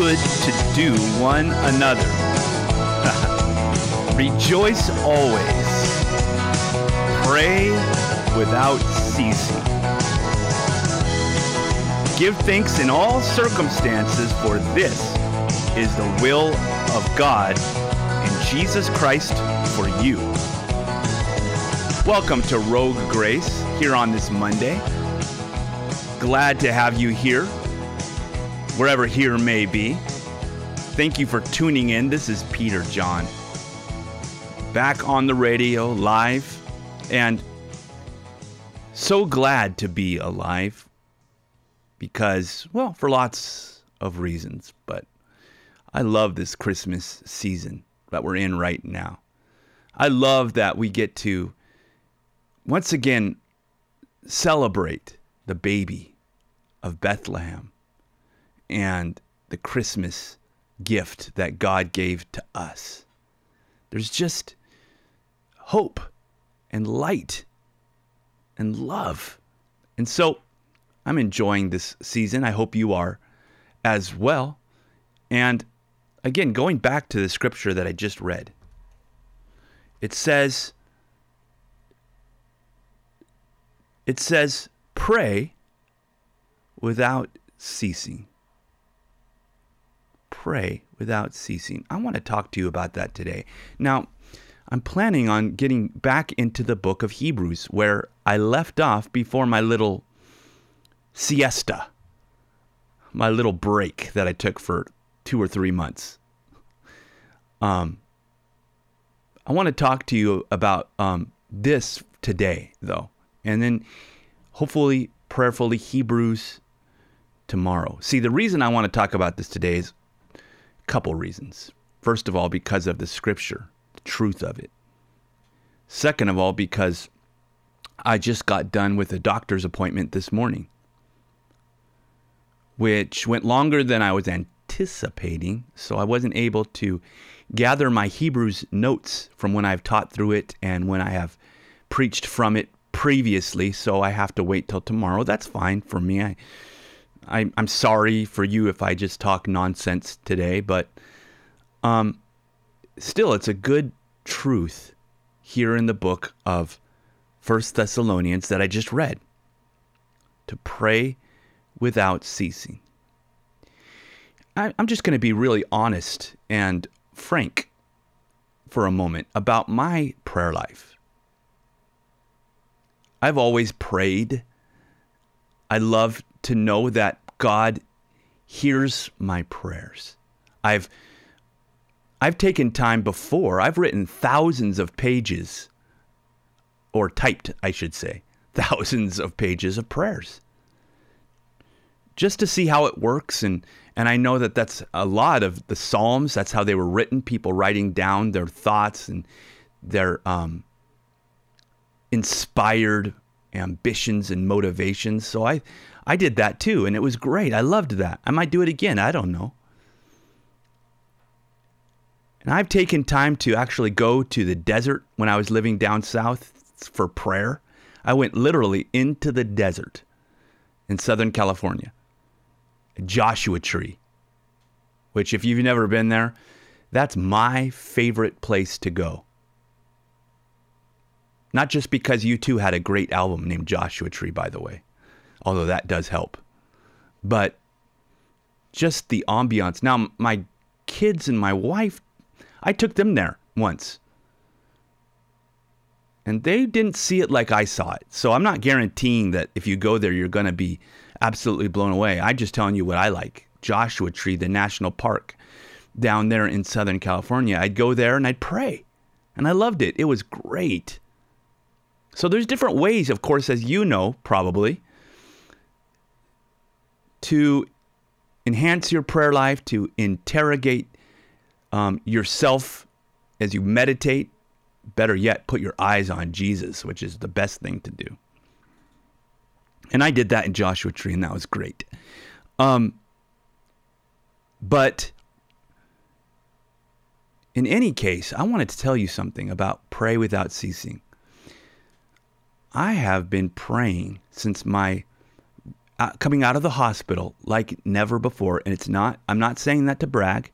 good to do one another. Rejoice always. Pray without ceasing. Give thanks in all circumstances, for this is the will of God in Jesus Christ for you. Welcome to Rogue Grace here on this Monday. Glad to have you here, wherever here may be. Thank you for tuning in. This is Peter John. Back on the radio, live, and so glad to be alive because, well, for lots of reasons, but I love this Christmas season that we're in right now. I love that we get to once again celebrate the baby of Bethlehem and the Christmas gift that God gave to us. There's just hope and light and love. And so I'm enjoying this season. I hope you are as well. And again, going back to the scripture that I just read, it says, it says, pray without ceasing. Pray without ceasing. I want to talk to you about that today. Now, I'm planning on getting back into the book of Hebrews where I left off before my little siesta, my little break that I took for two or three months. Um, I want to talk to you about um, this today, though, and then hopefully, prayerfully, Hebrews tomorrow. See, the reason I want to talk about this today is couple reasons. First of all, because of the scripture, the truth of it. Second of all, because I just got done with a doctor's appointment this morning which went longer than I was anticipating. So I wasn't able to gather my Hebrews notes from when I've taught through it and when I have preached from it previously. So I have to wait till tomorrow. That's fine for me. I, I am sorry for you if I just talk nonsense today, but um, still, it's a good truth here in the book of First Thessalonians that I just read. To pray without ceasing. I, am just going to be really honest and frank for a moment about my prayer life. I've always prayed. I love to know that God hears my prayers. I've I've taken time before. I've written thousands of pages or typed, I should say, thousands of pages of prayers just to see how it works and and I know that that's a lot of the psalms that's how they were written people writing down their thoughts and their um, inspired ambitions and motivations so I I did that too and it was great. I loved that. I might do it again. I don't know. And I've taken time to actually go to the desert when I was living down south for prayer. I went literally into the desert in Southern California Joshua Tree, which, if you've never been there, that's my favorite place to go. Not just because U2 had a great album named Joshua Tree, by the way, although that does help, but just the ambiance. Now, my kids and my wife, I took them there once. And they didn't see it like I saw it. So I'm not guaranteeing that if you go there, you're going to be absolutely blown away. I'm just telling you what I like. Joshua Tree, the national park down there in Southern California. I'd go there and I'd pray. And I loved it. It was great. So there's different ways, of course, as you know, probably, to enhance your prayer life, to interrogate um, yourself as you meditate. Better yet, put your eyes on Jesus, which is the best thing to do. And I did that in Joshua Tree, and that was great. Um, but in any case, I wanted to tell you something about pray without ceasing. I have been praying since my uh, coming out of the hospital like never before. And it's not, I'm not saying that to brag.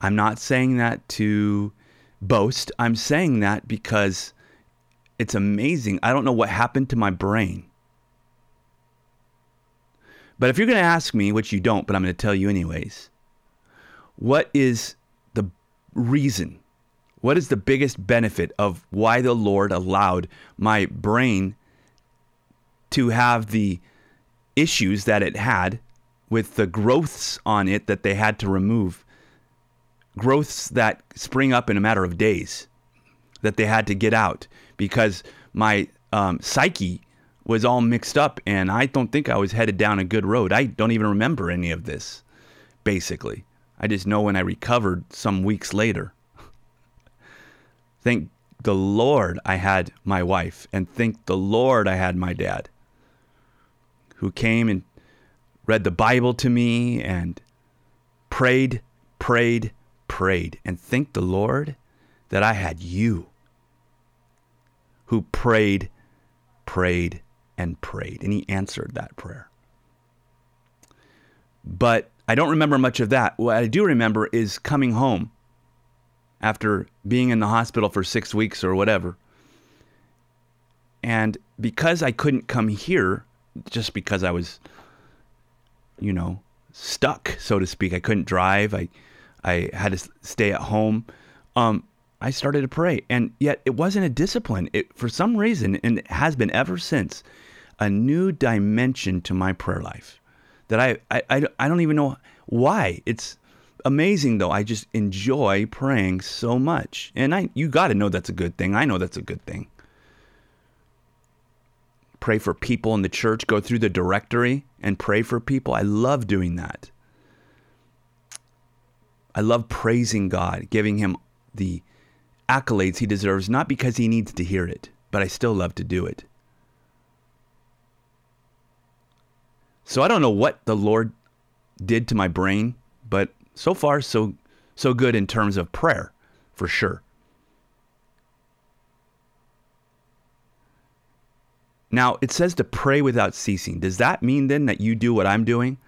I'm not saying that to boast. I'm saying that because it's amazing. I don't know what happened to my brain. But if you're going to ask me, which you don't, but I'm going to tell you anyways, what is the reason? What is the biggest benefit of why the Lord allowed my brain to have the issues that it had with the growths on it that they had to remove? Growths that spring up in a matter of days that they had to get out because my um, psyche was all mixed up and I don't think I was headed down a good road. I don't even remember any of this, basically. I just know when I recovered some weeks later. thank the Lord I had my wife, and thank the Lord I had my dad, who came and read the Bible to me and prayed, prayed, prayed. And thank the Lord that I had you who prayed, prayed, and prayed. And he answered that prayer. But I don't remember much of that. What I do remember is coming home after being in the hospital for six weeks or whatever. And because I couldn't come here, just because I was, you know, stuck, so to speak, I couldn't drive. I, I had to stay at home. Um, I started to pray, and yet it wasn't a discipline. It, for some reason, and it has been ever since, a new dimension to my prayer life that I, I, I don't even know why. It's amazing though. I just enjoy praying so much. And I you got to know that's a good thing. I know that's a good thing. Pray for people in the church, go through the directory and pray for people. I love doing that. I love praising God, giving him the accolades he deserves, not because he needs to hear it, but I still love to do it. So I don't know what the Lord did to my brain, but so far so so good in terms of prayer, for sure. Now, it says to pray without ceasing. Does that mean then that you do what I'm doing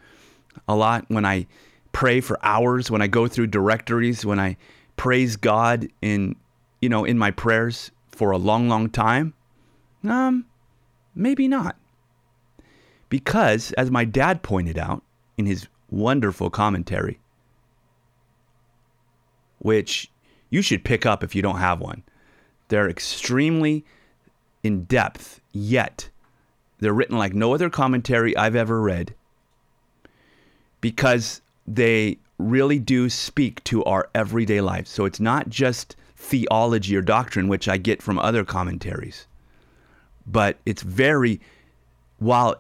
a lot when I pray for hours, when I go through directories, when I praise God in, you know, in my prayers for a long, long time? Um, maybe not. Because, as my dad pointed out in his wonderful commentary, which you should pick up if you don't have one, they're extremely in depth, yet they're written like no other commentary I've ever read because they really do speak to our everyday life. So it's not just theology or doctrine, which I get from other commentaries, but it's very, while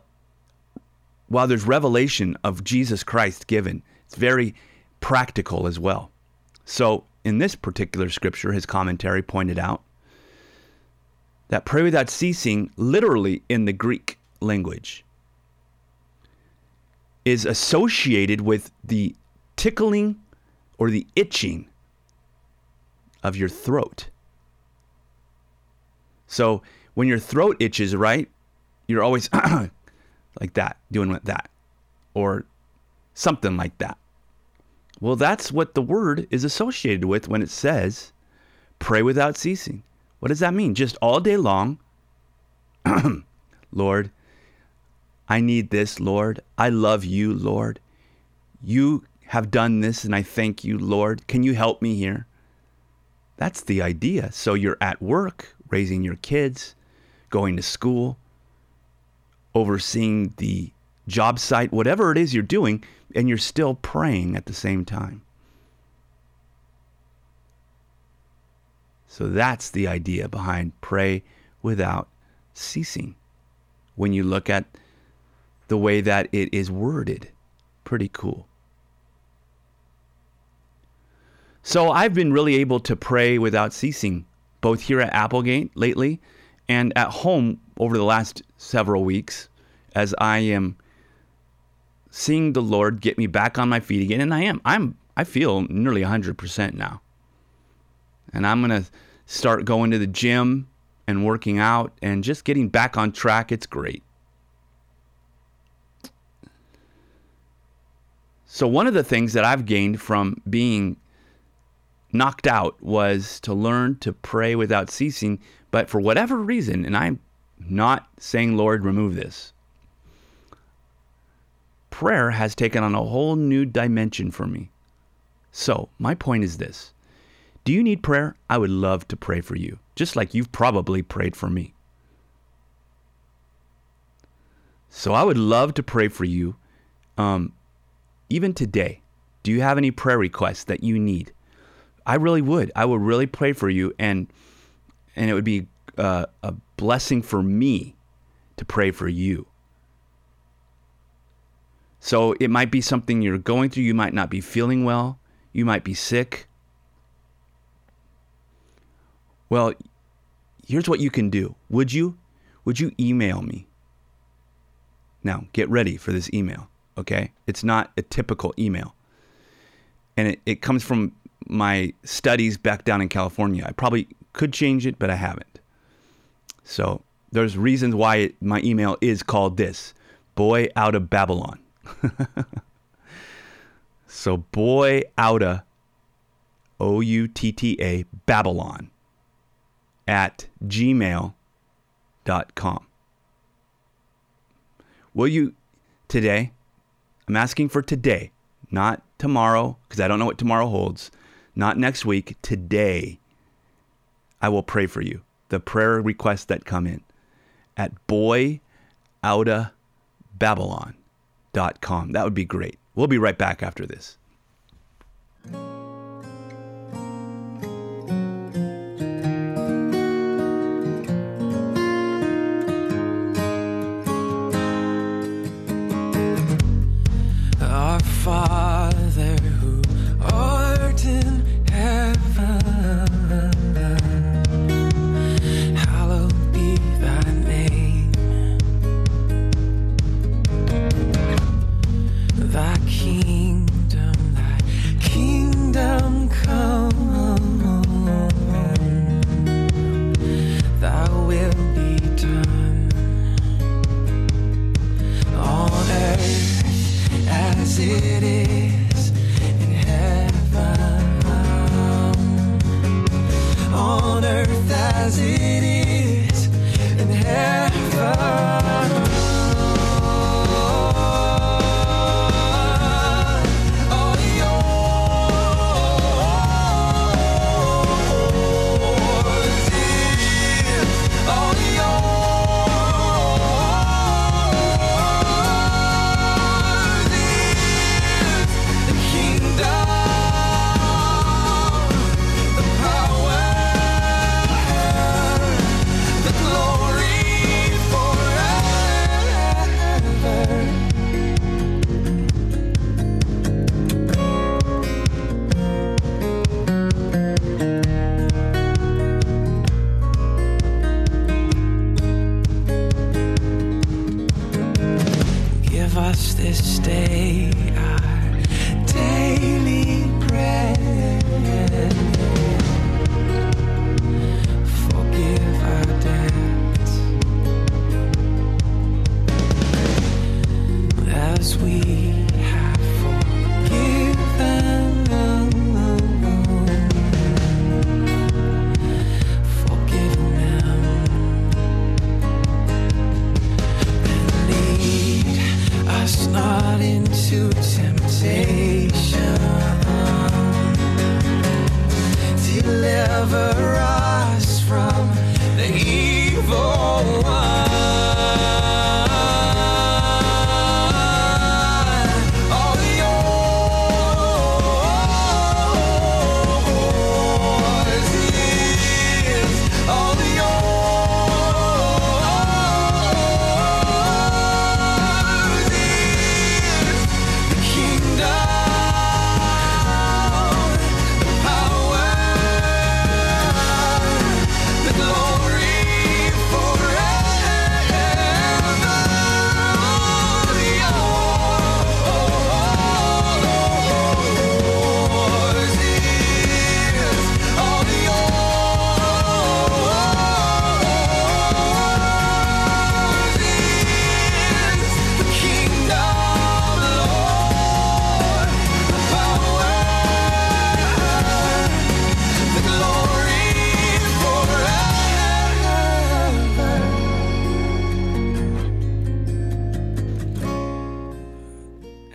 while there's revelation of Jesus Christ given, it's very practical as well. So, in this particular scripture, his commentary pointed out that pray without ceasing, literally in the Greek language, is associated with the tickling or the itching of your throat. So, when your throat itches, right, you're always like that, doing with that, or something like that. Well, that's what the word is associated with when it says, pray without ceasing. What does that mean? Just all day long, Lord, I need this, Lord. I love you, Lord. You have done this, and I thank you, Lord. Can you help me here? That's the idea. So you're at work, raising your kids, going to school, overseeing the job site, whatever it is you're doing, and you're still praying at the same time. So that's the idea behind pray without ceasing. When you look at the way that it is worded, pretty cool. So I've been really able to pray without ceasing, both here at Applegate lately and at home over the last several weeks as I am seeing the Lord get me back on my feet again and I am I'm I feel nearly 100% now. And I'm going to start going to the gym and working out and just getting back on track. It's great. So, one of the things that I've gained from being knocked out was to learn to pray without ceasing. But for whatever reason, and I'm not saying, Lord, remove this, prayer has taken on a whole new dimension for me. So, my point is this Do you need prayer? I would love to pray for you, just like you've probably prayed for me. So, I would love to pray for you. Um, even today, do you have any prayer requests that you need? I really would. I would really pray for you, and and it would be uh, a blessing for me to pray for you. So it might be something you're going through. You might not be feeling well. You might be sick. Well, here's what you can do. Would you? Would you email me? Now, get ready for this email, okay? It's not a typical email. And it, it comes from my studies back down in California. I probably could change it, but I haven't. So there's reasons why it, my email is called this Boy Out of Babylon. so Boy Outa, O U T T A, Babylon, at gmail.com. Will you today? I'm asking for today, not tomorrow, because I don't know what tomorrow holds not next week, today, I will pray for you. The prayer requests that come in at boyoutababylon.com. That would be great. We'll be right back after this. Our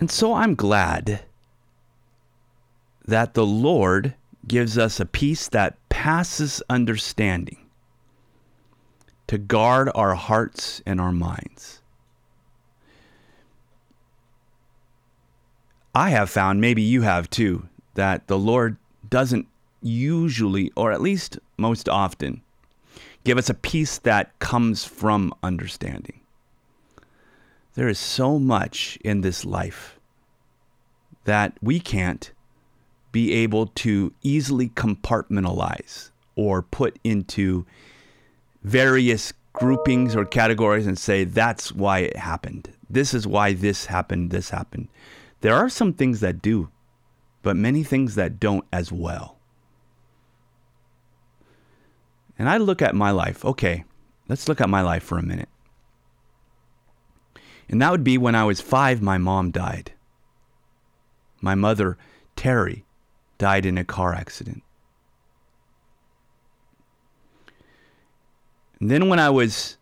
And so I'm glad that the Lord gives us a peace that passes understanding to guard our hearts and our minds. I have found, maybe you have too, that the Lord doesn't usually, or at least most often, give us a peace that comes from understanding. There is so much in this life that we can't be able to easily compartmentalize or put into various groupings or categories and say that's why it happened. This is why this happened, this happened. There are some things that do, but many things that don't as well. And I look at my life. Okay, let's look at my life for a minute. And that would be when I was five, my mom died. My mother, Terry, died in a car accident. And then when I was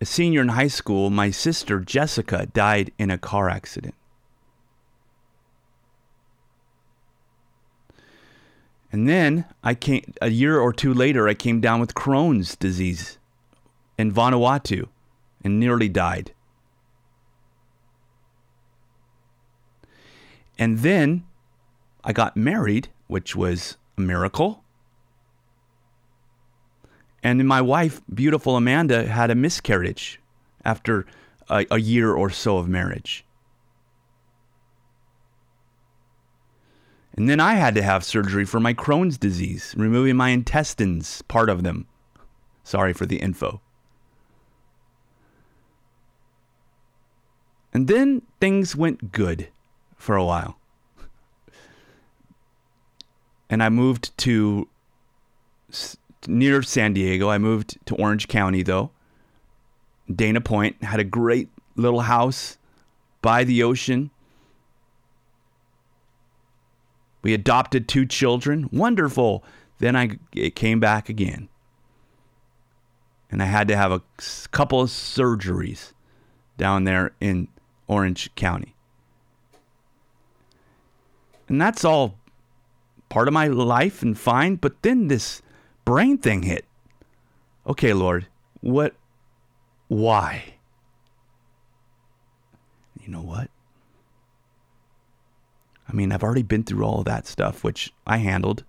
a senior in high school, my sister, Jessica, died in a car accident. And then I came a year or two later I came down with Crohn's disease in Vanuatu and nearly died. And then I got married, which was a miracle. And then my wife, beautiful Amanda, had a miscarriage after a, a year or so of marriage. And then I had to have surgery for my Crohn's disease, removing my intestines, part of them. Sorry for the info. And then things went good for a while. And I moved to near San Diego. I moved to Orange County, though. Dana Point had a great little house by the ocean. We adopted two children. Wonderful. Then I it came back again. And I had to have a couple of surgeries down there in Orange County. And that's all part of my life and fine, but then this brain thing hit. Okay, Lord, what why? You know what? I mean, I've already been through all of that stuff, which I handled.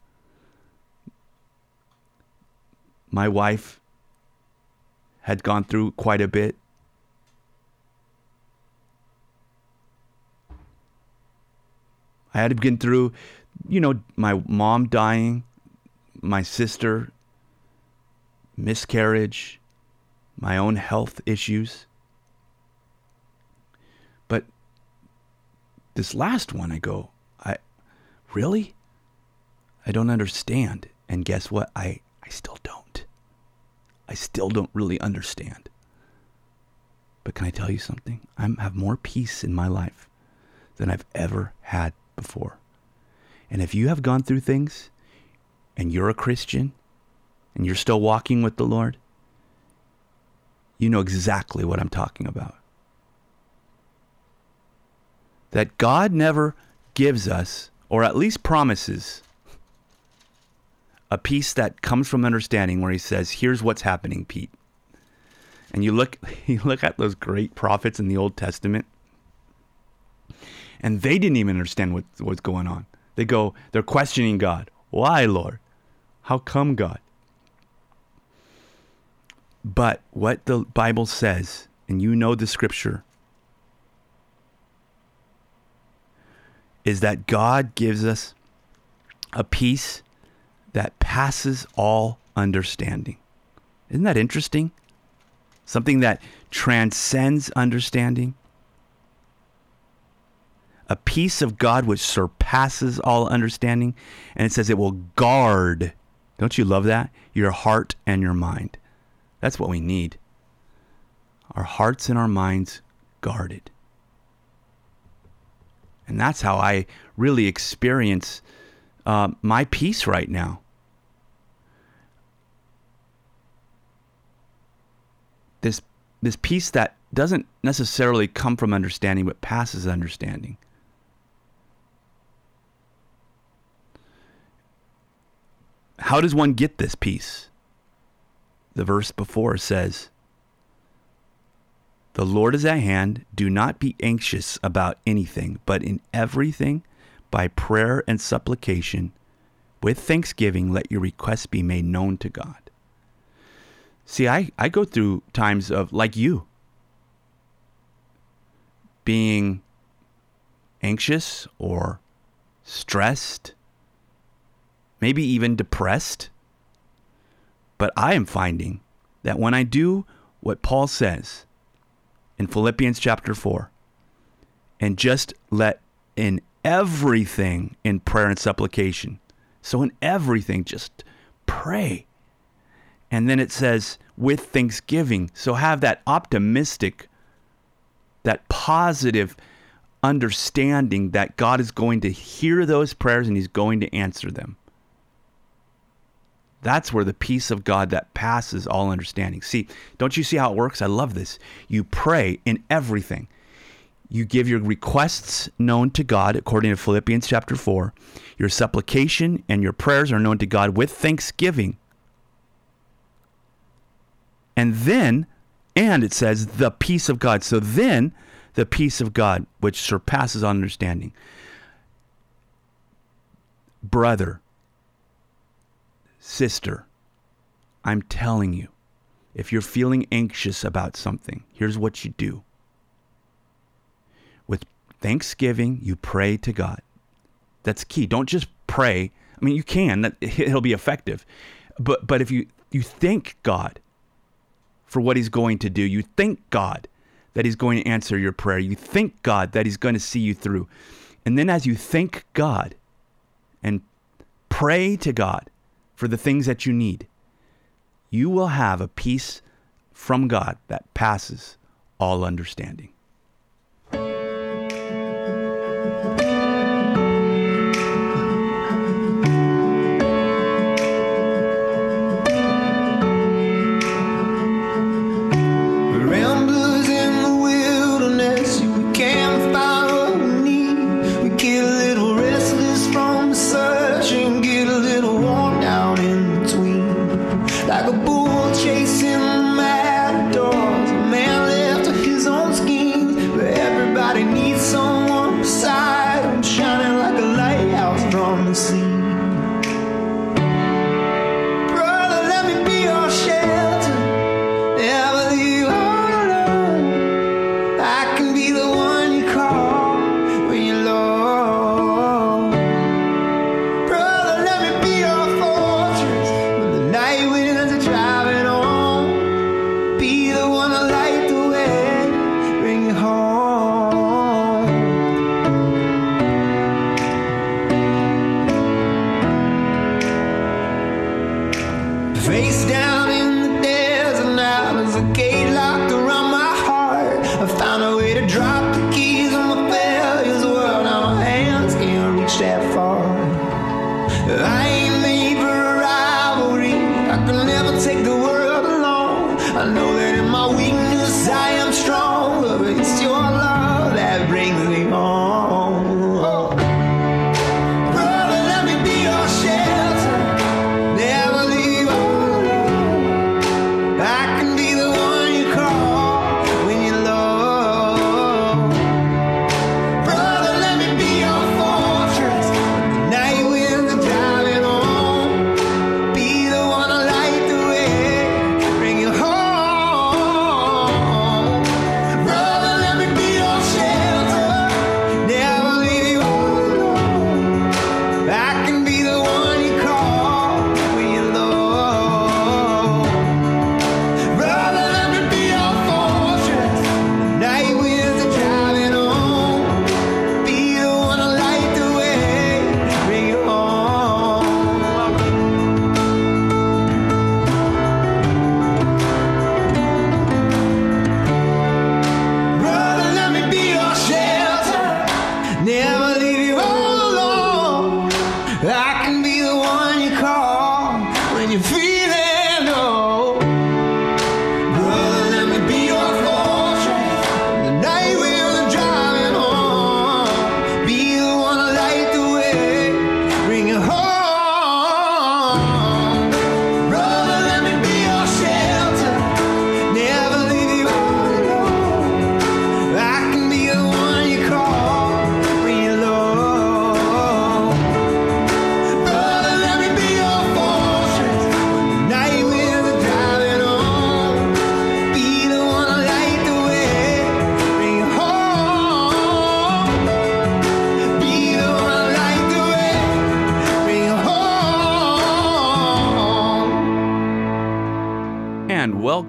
My wife had gone through quite a bit. I had to get through, you know, my mom dying, my sister, miscarriage, my own health issues. But this last one, I go, I really? I don't understand. And guess what? I, I still don't. I still don't really understand. But can I tell you something? I have more peace in my life than I've ever had before. And if you have gone through things and you're a Christian and you're still walking with the Lord, you know exactly what I'm talking about. That God never gives us, or at least promises, a peace that comes from understanding where he says, Here's what's happening, Pete. And you look you look at those great prophets in the Old Testament, and they didn't even understand what, what's going on. They go, they're questioning God. Why, Lord? How come, God? But what the Bible says, and you know the scripture, is that God gives us a peace that passes all understanding. Isn't that interesting? Something that transcends understanding. A peace of God which surpasses all understanding. And it says it will guard, don't you love that? Your heart and your mind. That's what we need. Our hearts and our minds guarded. And that's how I really experience uh, my peace right now. This this peace that doesn't necessarily come from understanding, but passes understanding. How does one get this peace? The verse before says, The Lord is at hand. Do not be anxious about anything, but in everything, by prayer and supplication, with thanksgiving, let your requests be made known to God. See, I, I go through times of, like you, being anxious or stressed, maybe even depressed. But I am finding that when I do what Paul says in Philippians chapter 4 and just let in everything in prayer and supplication, so in everything, just pray. And then it says, with thanksgiving. So have that optimistic, that positive understanding that God is going to hear those prayers and He's going to answer them. That's where the peace of God that passes all understanding. See, don't you see how it works? I love this. You pray in everything. You give your requests known to God according to Philippians chapter 4. Your supplication and your prayers are known to God with thanksgiving. And then, and it says, the peace of God. So then, the peace of God, which surpasses understanding. Brother, sister, I'm telling you, if you're feeling anxious about something, here's what you do. With thanksgiving, you pray to God. That's key. Don't just pray. I mean, you can, that it'll be effective. But but if you you thank God for what he's going to do, you thank God that he's going to answer your prayer. You thank God that he's going to see you through. And then as you thank God and pray to God for the things that you need, you will have a peace from God that passes all understanding.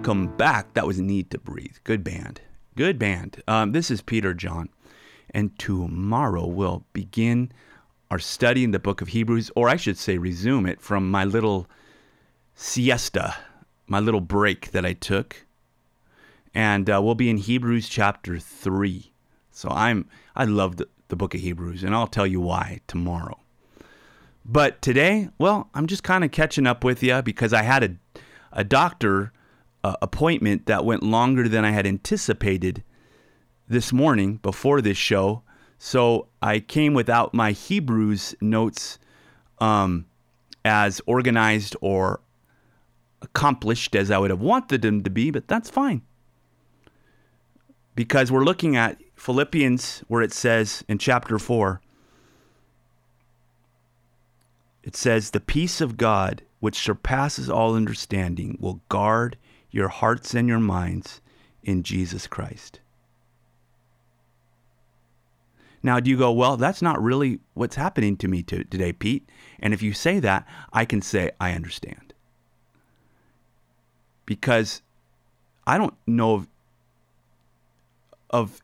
Welcome back. That was Need to Breathe. Good band. Good band. Um, this is Peter John. And tomorrow we'll begin our study in the book of Hebrews, or I should say, resume it from my little siesta, my little break that I took. And uh, we'll be in Hebrews chapter 3. So I'm, I love the, the book of Hebrews, and I'll tell you why tomorrow. But today, well, I'm just kind of catching up with you because I had a, a doctor uh, appointment that went longer than I had anticipated this morning before this show. So I came without my Hebrews notes um, as organized or accomplished as I would have wanted them to be, but that's fine. Because we're looking at Philippians, where it says in chapter 4, it says, The peace of God, which surpasses all understanding, will guard your hearts and your minds in Jesus Christ. Now, do you go, well, that's not really what's happening to me to, today, Pete? And if you say that, I can say, I understand. Because I don't know of, of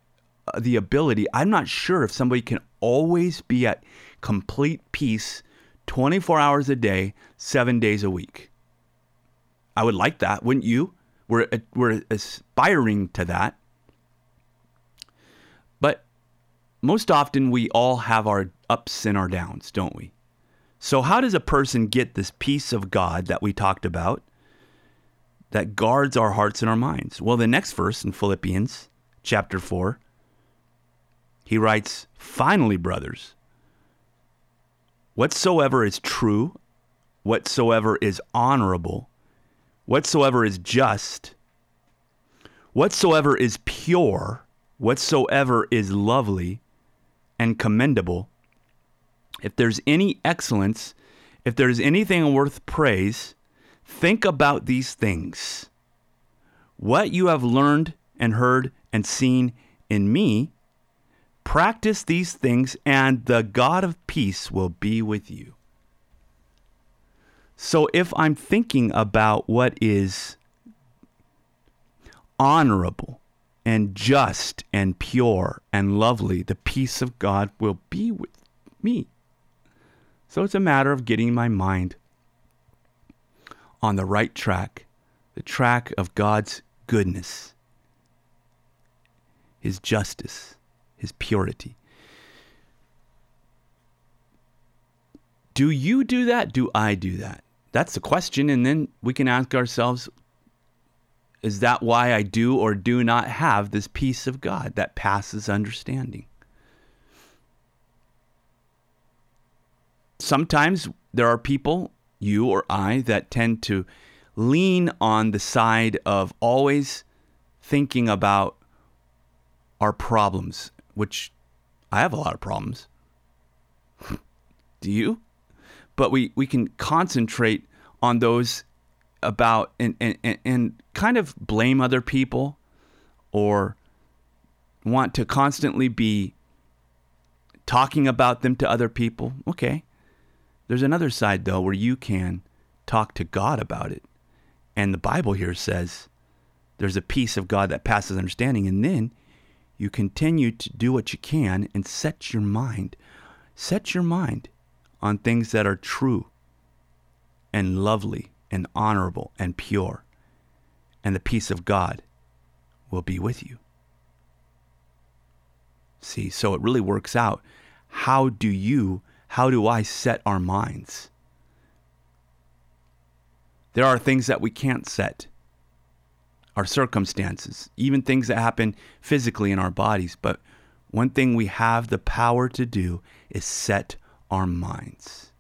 uh, the ability, I'm not sure if somebody can always be at complete peace 24 hours a day, seven days a week. I would like that, wouldn't you? We're, uh, we're aspiring to that. But most often we all have our ups and our downs, don't we? So, how does a person get this peace of God that we talked about that guards our hearts and our minds? Well, the next verse in Philippians chapter 4, he writes, Finally, brothers, whatsoever is true, whatsoever is honorable, whatsoever is just, whatsoever is pure, whatsoever is lovely and commendable, if there's any excellence, if there's anything worth praise, think about these things. What you have learned and heard and seen in me, practice these things, and the God of peace will be with you. So if I'm thinking about what is honorable and just and pure and lovely, the peace of God will be with me. So it's a matter of getting my mind on the right track, the track of God's goodness, His justice, His purity. Do you do that? Do I do that? That's the question. And then we can ask ourselves is that why I do or do not have this peace of God that passes understanding? Sometimes there are people, you or I, that tend to lean on the side of always thinking about our problems, which I have a lot of problems. do you? But we, we can concentrate on those about and, and, and kind of blame other people or want to constantly be talking about them to other people. Okay. There's another side, though, where you can talk to God about it. And the Bible here says there's a peace of God that passes understanding. And then you continue to do what you can and set your mind, set your mind on things that are true and lovely and honorable and pure, and the peace of God will be with you. See, so it really works out. How do you, how do I set our minds? There are things that we can't set, our circumstances, even things that happen physically in our bodies. But one thing we have the power to do is set our minds.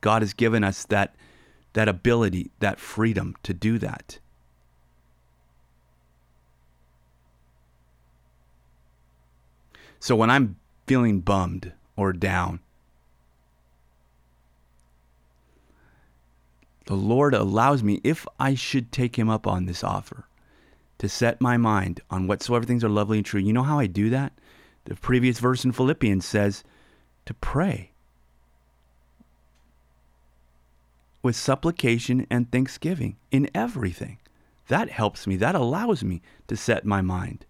God has given us that that ability, that freedom to do that. So when I'm feeling bummed or down, the Lord allows me, if I should take Him up on this offer, to set my mind on whatsoever things are lovely and true. You know how I do that? The previous verse in Philippians says to pray with supplication and thanksgiving in everything. That helps me, that allows me to set my mind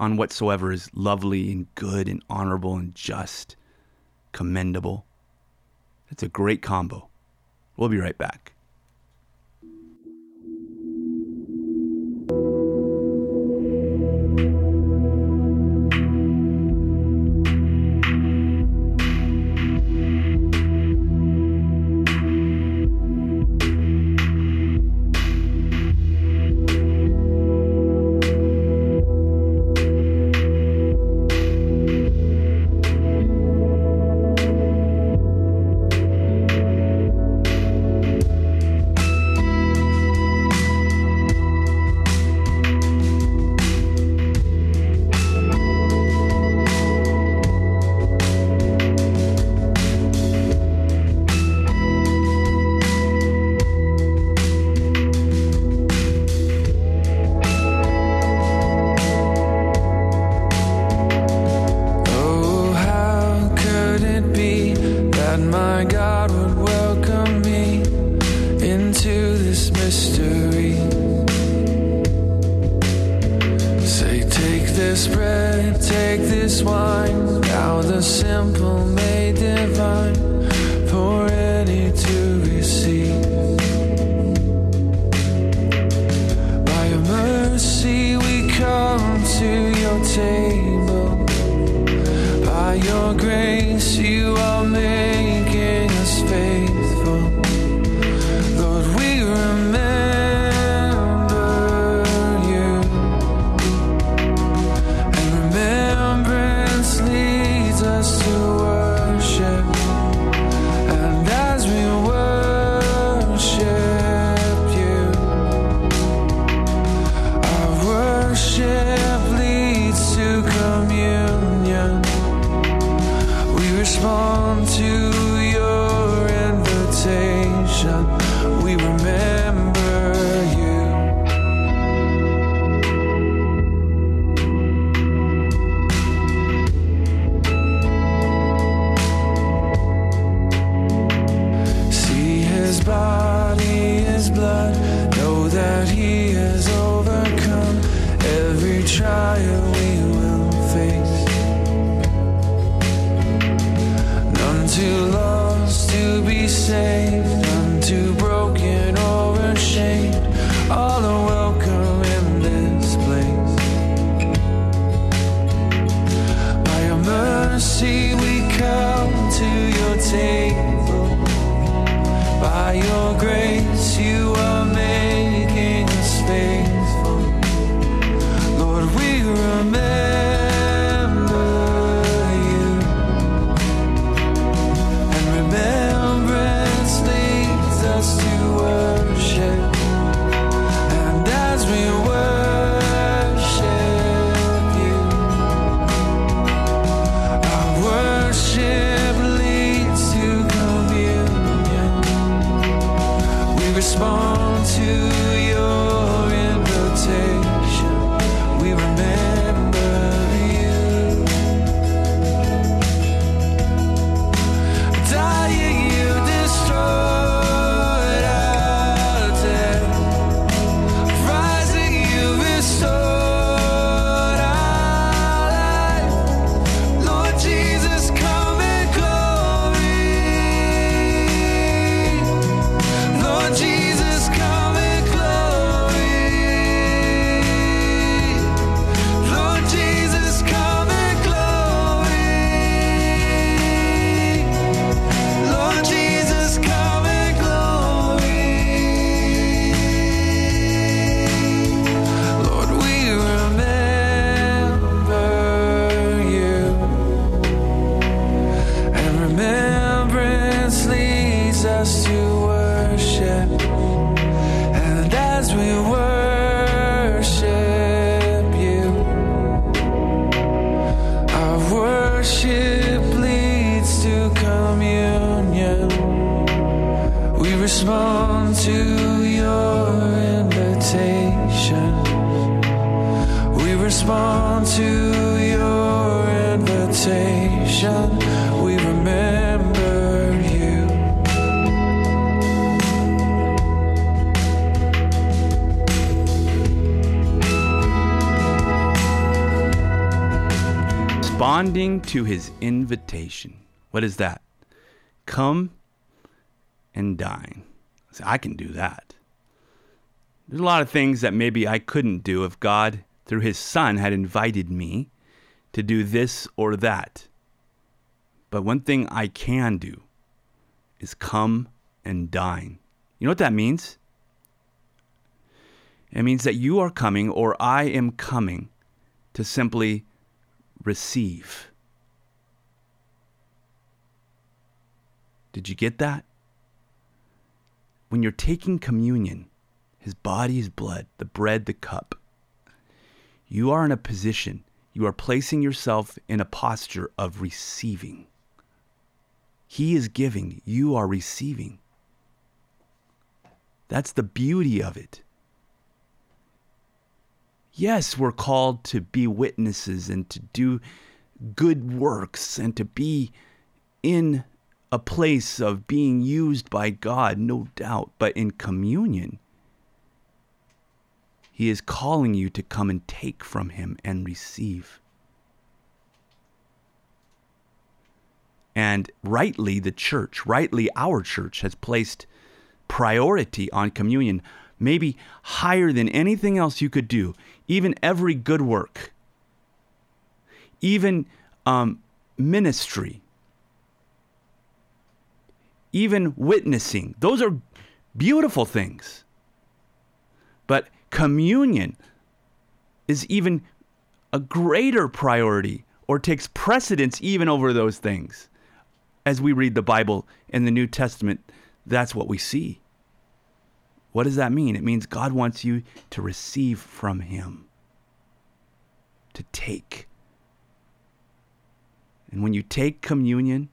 on whatsoever is lovely and good and honorable and just, commendable. That's a great combo. We'll be right back. swine, now the simple too lost to be saved. His invitation. What is that? Come and dine. I can do that. There's a lot of things that maybe I couldn't do if God, through his Son, had invited me to do this or that. But one thing I can do is come and dine. You know what that means? It means that you are coming or I am coming to simply receive. Did you get that? When you're taking communion, his body, his blood, the bread, the cup, you are in a position, you are placing yourself in a posture of receiving. He is giving, you are receiving. That's the beauty of it. Yes, we're called to be witnesses and to do good works and to be in a place of being used by God, no doubt. But in communion, He is calling you to come and take from Him and receive. And rightly, the church, rightly, our church has placed priority on communion, maybe higher than anything else you could do, even every good work, even um, ministry, even witnessing. Those are beautiful things. But communion is even a greater priority or takes precedence even over those things. As we read the Bible in the New Testament, that's what we see. What does that mean? It means God wants you to receive from Him, to take. And when you take communion,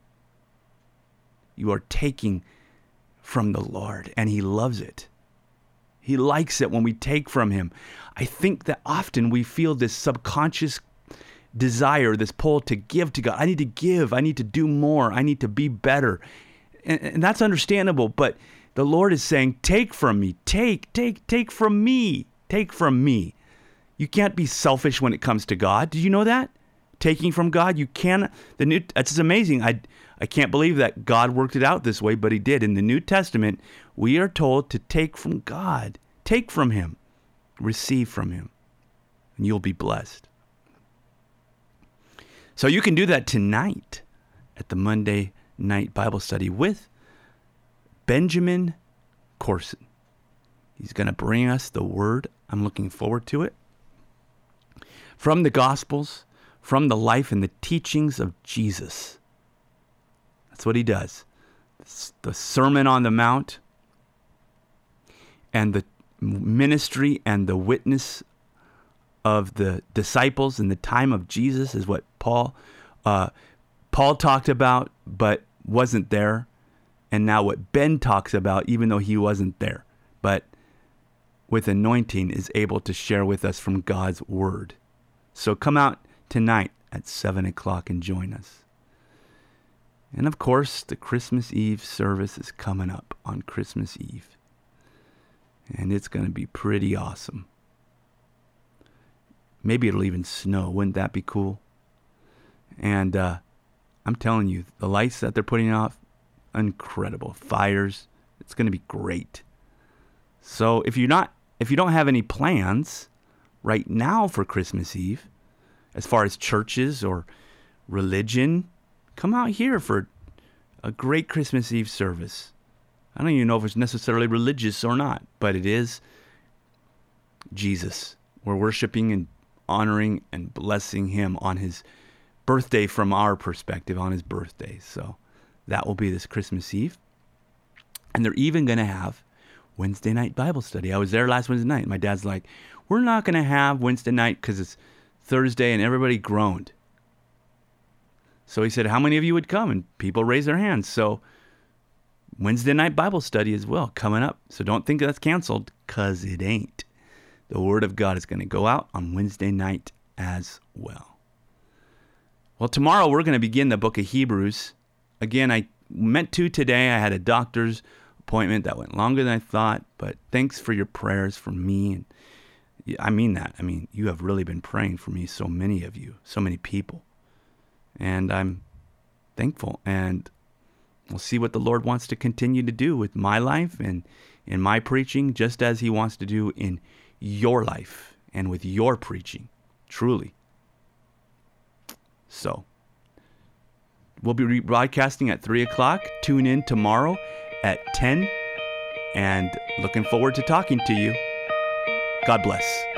you are taking from the Lord, and He loves it. He likes it when we take from Him. I think that often we feel this subconscious desire, this pull to give to God. I need to give. I need to do more. I need to be better. And, and that's understandable, but the Lord is saying, Take from me. Take, take, take from me. Take from me. You can't be selfish when it comes to God. Did you know that? Taking from God, you can. The new. Amazing. I I can't believe that God worked it out this way, but He did. In the New Testament, we are told to take from God, take from Him, receive from Him, and you'll be blessed. So you can do that tonight at the Monday night Bible study with Benjamin Corson. He's going to bring us the word. I'm looking forward to it. From the Gospels, from the life and the teachings of Jesus. That's what he does. The Sermon on the Mount and the ministry and the witness of the disciples in the time of Jesus is what Paul uh, Paul talked about, but wasn't there, and now what Ben talks about, even though he wasn't there, but with anointing is able to share with us from God's word. So come out tonight at seven o'clock and join us. And of course, the Christmas Eve service is coming up on Christmas Eve. And it's going to be pretty awesome. Maybe it'll even snow. Wouldn't that be cool? And uh, I'm telling you, the lights that they're putting off, incredible. Fires, it's going to be great. So if you're not, if you don't have any plans right now for Christmas Eve, as far as churches or religion, come out here for a great Christmas Eve service. I don't even know if it's necessarily religious or not, but it is Jesus. We're worshiping and honoring and blessing him on his birthday from our perspective, on his birthday. So that will be this Christmas Eve. And they're even going to have Wednesday night Bible study. I was there last Wednesday night. My dad's like, We're not going to have Wednesday night because it's Thursday, and everybody groaned. So he said, How many of you would come? And people raised their hands. So Wednesday night Bible study as well coming up. So don't think that's canceled because it ain't. The Word of God is going to go out on Wednesday night as well. Well, tomorrow we're going to begin the book of Hebrews. Again, I meant to today. I had a doctor's appointment that went longer than I thought, but thanks for your prayers for me. And I mean that. I mean, you have really been praying for me, so many of you, so many people. And I'm thankful. And we'll see what the Lord wants to continue to do with my life and in my preaching, just as He wants to do in your life and with your preaching. Truly. So, we'll be rebroadcasting at 3 o'clock. Tune in tomorrow at 10. And looking forward to talking to you. God bless.